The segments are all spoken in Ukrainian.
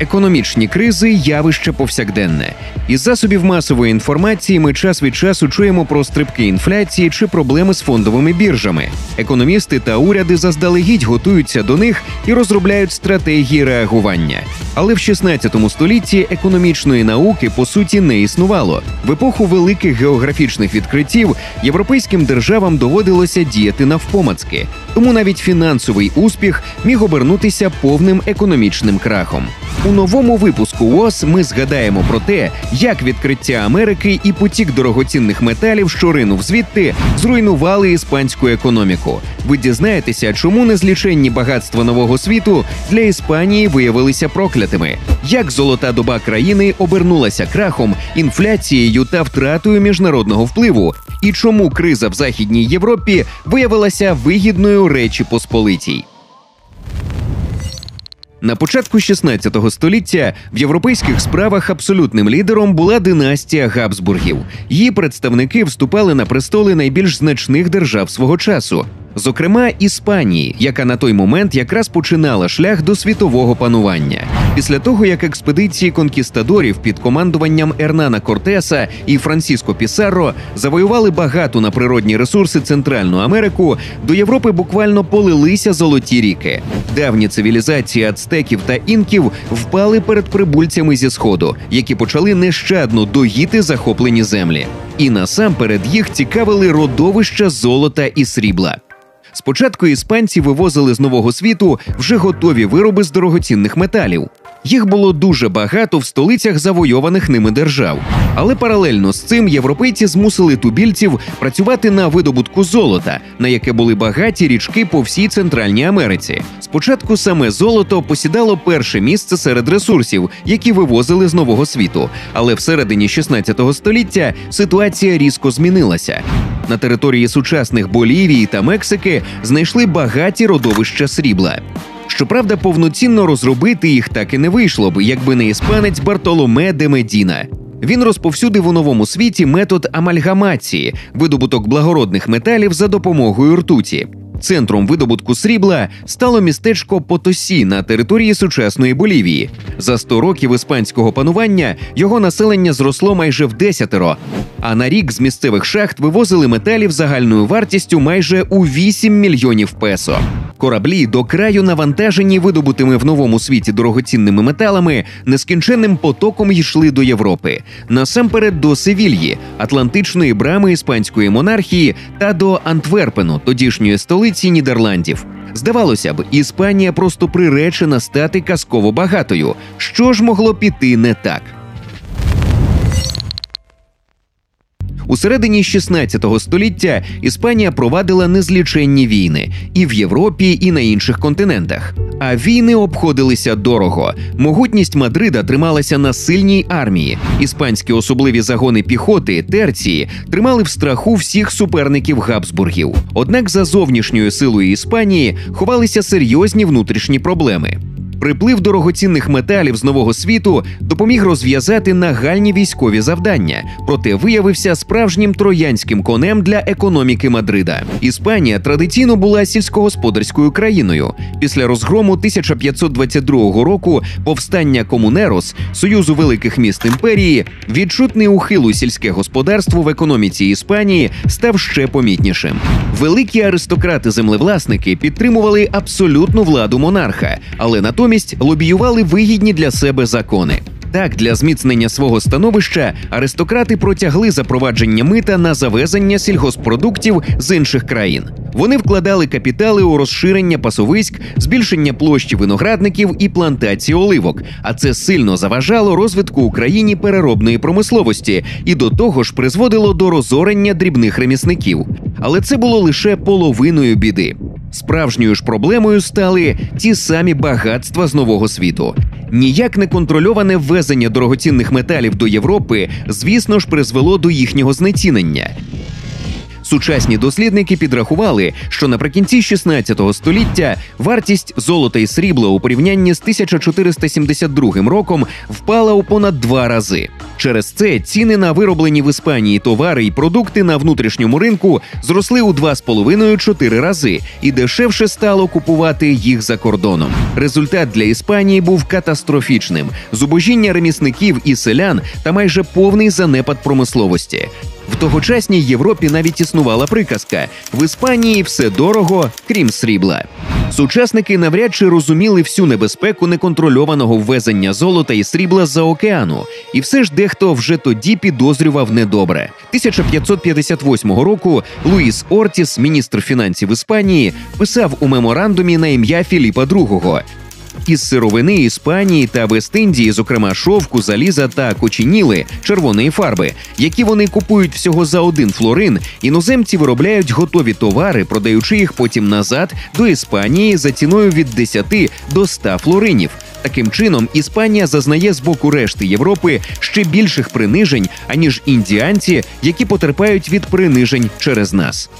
Економічні кризи явище повсякденне. Із засобів масової інформації ми час від часу чуємо про стрибки інфляції чи проблеми з фондовими біржами. Економісти та уряди заздалегідь готуються до них і розробляють стратегії реагування. Але в 16 столітті економічної науки по суті не існувало. В епоху великих географічних відкриттів європейським державам доводилося діяти навпомацки, тому навіть фінансовий успіх міг обернутися повним економічним крахом. У новому випуску ООС ми згадаємо про те, як відкриття Америки і потік дорогоцінних металів, що ринув звідти, зруйнували іспанську економіку. Ви дізнаєтеся, чому незліченні багатства нового світу для Іспанії виявилися проклятими, як золота доба країни обернулася крахом, інфляцією та втратою міжнародного впливу, і чому криза в Західній Європі виявилася вигідною Речі Посполитій. На початку 16 століття в європейських справах абсолютним лідером була династія Габсбургів. Її представники вступали на престоли найбільш значних держав свого часу. Зокрема, Іспанії, яка на той момент якраз починала шлях до світового панування. Після того, як експедиції конкістадорів під командуванням Ернана Кортеса і Франсіско Пісарро завоювали багато на природні ресурси Центральну Америку, до Європи буквально полилися золоті ріки. Давні цивілізації ацтеків та інків впали перед прибульцями зі сходу, які почали нещадно доїти захоплені землі. І насамперед їх цікавили родовища золота і срібла. Спочатку іспанці вивозили з нового світу вже готові вироби з дорогоцінних металів. Їх було дуже багато в столицях завойованих ними держав. Але паралельно з цим європейці змусили тубільців працювати на видобутку золота, на яке були багаті річки по всій Центральній Америці. Спочатку саме золото посідало перше місце серед ресурсів, які вивозили з нового світу. Але всередині 16 століття ситуація різко змінилася. На території сучасних Болівії та Мексики знайшли багаті родовища срібла. Щоправда, повноцінно розробити їх так і не вийшло б, якби не іспанець Бартоломе де Медіна. Він розповсюдив у новому світі метод амальгамації, видобуток благородних металів за допомогою ртуті. Центром видобутку срібла стало містечко Потосі на території сучасної Болівії. За 100 років іспанського панування його населення зросло майже в десятеро. А на рік з місцевих шахт вивозили металів загальною вартістю майже у 8 мільйонів песо. Кораблі до краю навантажені видобутими в новому світі дорогоцінними металами нескінченним потоком йшли до Європи, насамперед до Севільї, Атлантичної брами іспанської монархії та до Антверпену, тодішньої столиці Нідерландів. Здавалося б, Іспанія просто приречена стати казково багатою. Що ж могло піти не так? У середині 16 століття Іспанія провадила незліченні війни і в Європі, і на інших континентах. А війни обходилися дорого. Могутність Мадрида трималася на сильній армії. Іспанські особливі загони піхоти, терції тримали в страху всіх суперників Габсбургів. Однак за зовнішньою силою Іспанії ховалися серйозні внутрішні проблеми. Приплив дорогоцінних металів з нового світу допоміг розв'язати нагальні військові завдання, проте виявився справжнім троянським конем для економіки Мадрида. Іспанія традиційно була сільськогосподарською країною. Після розгрому 1522 року повстання Комунерос Союзу великих міст імперії відчутний ухил у сільське господарство в економіці Іспанії став ще помітнішим. Великі аристократи-землевласники підтримували абсолютну владу монарха, але натомість лобіювали вигідні для себе закони. Так, для зміцнення свого становища аристократи протягли запровадження мита на завезення сільгоспродуктів з інших країн. Вони вкладали капітали у розширення пасовиськ, збільшення площі виноградників і плантації оливок. А це сильно заважало розвитку Україні переробної промисловості і до того ж призводило до розорення дрібних ремісників. Але це було лише половиною біди. Справжньою ж проблемою стали ті самі багатства з нового світу. Ніяк не контрольоване ввезення дорогоцінних металів до Європи, звісно ж, призвело до їхнього знецінення. Сучасні дослідники підрахували, що наприкінці 16 століття вартість золота і срібла у порівнянні з 1472 роком впала у понад два рази. Через це ціни на вироблені в Іспанії товари і продукти на внутрішньому ринку зросли у 2,5-4 рази, і дешевше стало купувати їх за кордоном. Результат для Іспанії був катастрофічним: зубожіння ремісників і селян та майже повний занепад промисловості. В тогочасній Європі навіть існувала приказка: в Іспанії все дорого, крім срібла. Сучасники навряд чи розуміли всю небезпеку неконтрольованого ввезення золота і срібла з-за океану, і все ж дехто вже тоді підозрював недобре. 1558 року Луїс Ортіс, міністр фінансів Іспанії, писав у меморандумі на ім'я Філіпа II. Із сировини Іспанії та Вест-Індії, зокрема шовку, заліза та коченіли червоної фарби, які вони купують всього за один флорин. Іноземці виробляють готові товари, продаючи їх потім назад до Іспанії за ціною від 10 до 100 флоринів. Таким чином, Іспанія зазнає з боку решти Європи ще більших принижень, аніж індіанці, які потерпають від принижень через нас.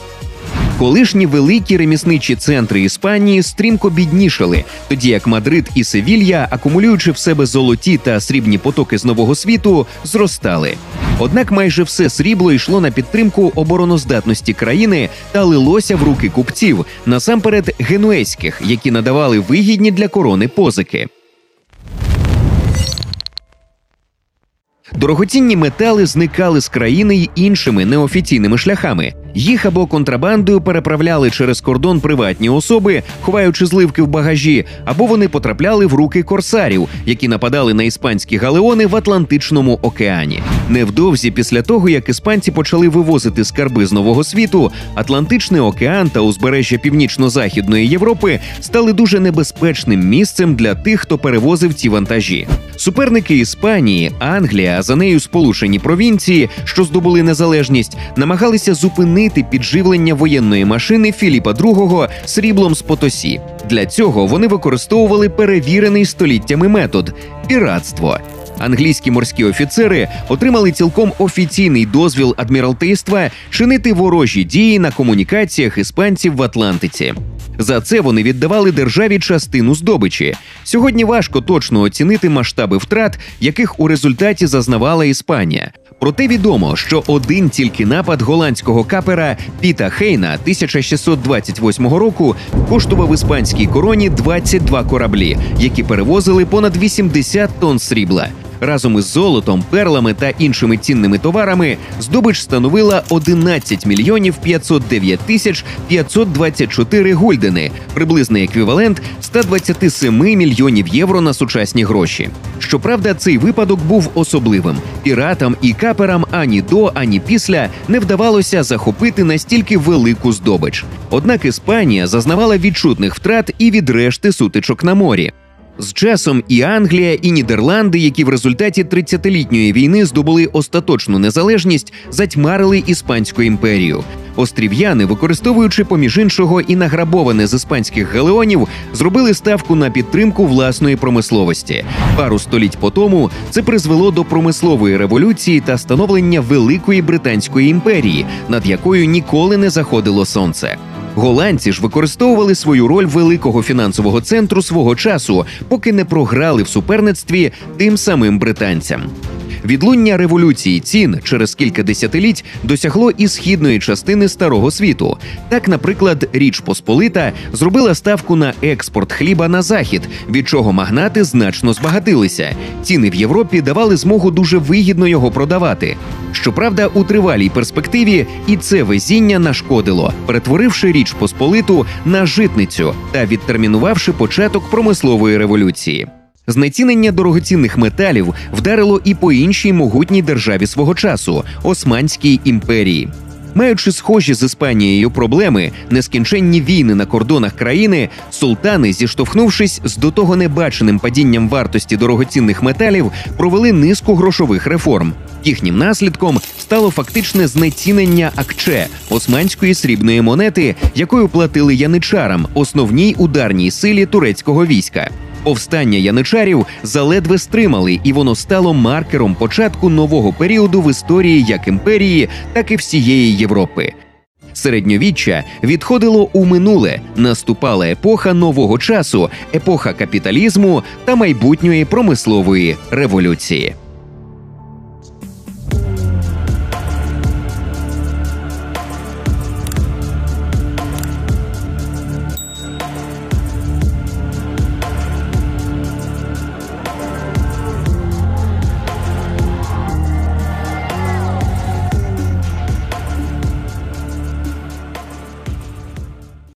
Колишні великі ремісничі центри Іспанії стрімко біднішали, тоді як Мадрид і Севілья, акумулюючи в себе золоті та срібні потоки з нового світу, зростали. Однак майже все срібло йшло на підтримку обороноздатності країни та лилося в руки купців, насамперед генуезьких, які надавали вигідні для корони позики. Дорогоцінні метали зникали з країни й іншими неофіційними шляхами. Їх або контрабандою переправляли через кордон приватні особи, ховаючи зливки в багажі, або вони потрапляли в руки корсарів, які нападали на іспанські галеони в Атлантичному океані. Невдовзі після того, як іспанці почали вивозити скарби з нового світу, Атлантичний океан та узбережжя північно-західної Європи стали дуже небезпечним місцем для тих, хто перевозив ці вантажі. Суперники Іспанії, Англія, а за нею сполучені провінції, що здобули незалежність, намагалися зупинити підживлення воєнної машини Філіпа II сріблом з Потосі. Для цього вони використовували перевірений століттями метод піратство. Англійські морські офіцери отримали цілком офіційний дозвіл адміралтейства чинити ворожі дії на комунікаціях іспанців в Атлантиці. За це вони віддавали державі частину здобичі. Сьогодні важко точно оцінити масштаби втрат, яких у результаті зазнавала Іспанія. Проте відомо, що один тільки напад голландського капера Піта Хейна 1628 року коштував іспанській короні 22 кораблі, які перевозили понад 80 тонн срібла. Разом із золотом, перлами та іншими цінними товарами здобич становила 11 мільйонів 509 тисяч 524 гульдени, приблизний еквівалент 127 мільйонів євро на сучасні гроші. Щоправда, цей випадок був особливим. Піратам і каперам ані до, ані після не вдавалося захопити настільки велику здобич. Однак Іспанія зазнавала відчутних втрат і від решти сутичок на морі. З часом і Англія, і Нідерланди, які в результаті 30-літньої війни здобули остаточну незалежність, затьмарили іспанську імперію. Острів'яни, використовуючи поміж іншого і награбоване з іспанських галеонів, зробили ставку на підтримку власної промисловості. Пару століть по тому це призвело до промислової революції та становлення великої британської імперії, над якою ніколи не заходило сонце. Голландці ж використовували свою роль великого фінансового центру свого часу, поки не програли в суперництві тим самим британцям. Відлуння революції цін через кілька десятиліть досягло і східної частини старого світу. Так, наприклад, Річ Посполита зробила ставку на експорт хліба на захід, від чого магнати значно збагатилися. Ціни в Європі давали змогу дуже вигідно його продавати. Щоправда, у тривалій перспективі і це везіння нашкодило, перетворивши річ Посполиту на житницю та відтермінувавши початок промислової революції. Знецінення дорогоцінних металів вдарило і по іншій могутній державі свого часу Османській імперії. Маючи схожі з Іспанією проблеми, нескінченні війни на кордонах країни, султани, зіштовхнувшись з до того небаченим падінням вартості дорогоцінних металів, провели низку грошових реформ. Їхнім наслідком стало фактичне знецінення акче османської срібної монети, якою платили яничарам, основній ударній силі турецького війська. Повстання яничарів заледве стримали, і воно стало маркером початку нового періоду в історії як імперії, так і всієї Європи. Середньовіччя відходило у минуле, наступала епоха нового часу, епоха капіталізму та майбутньої промислової революції.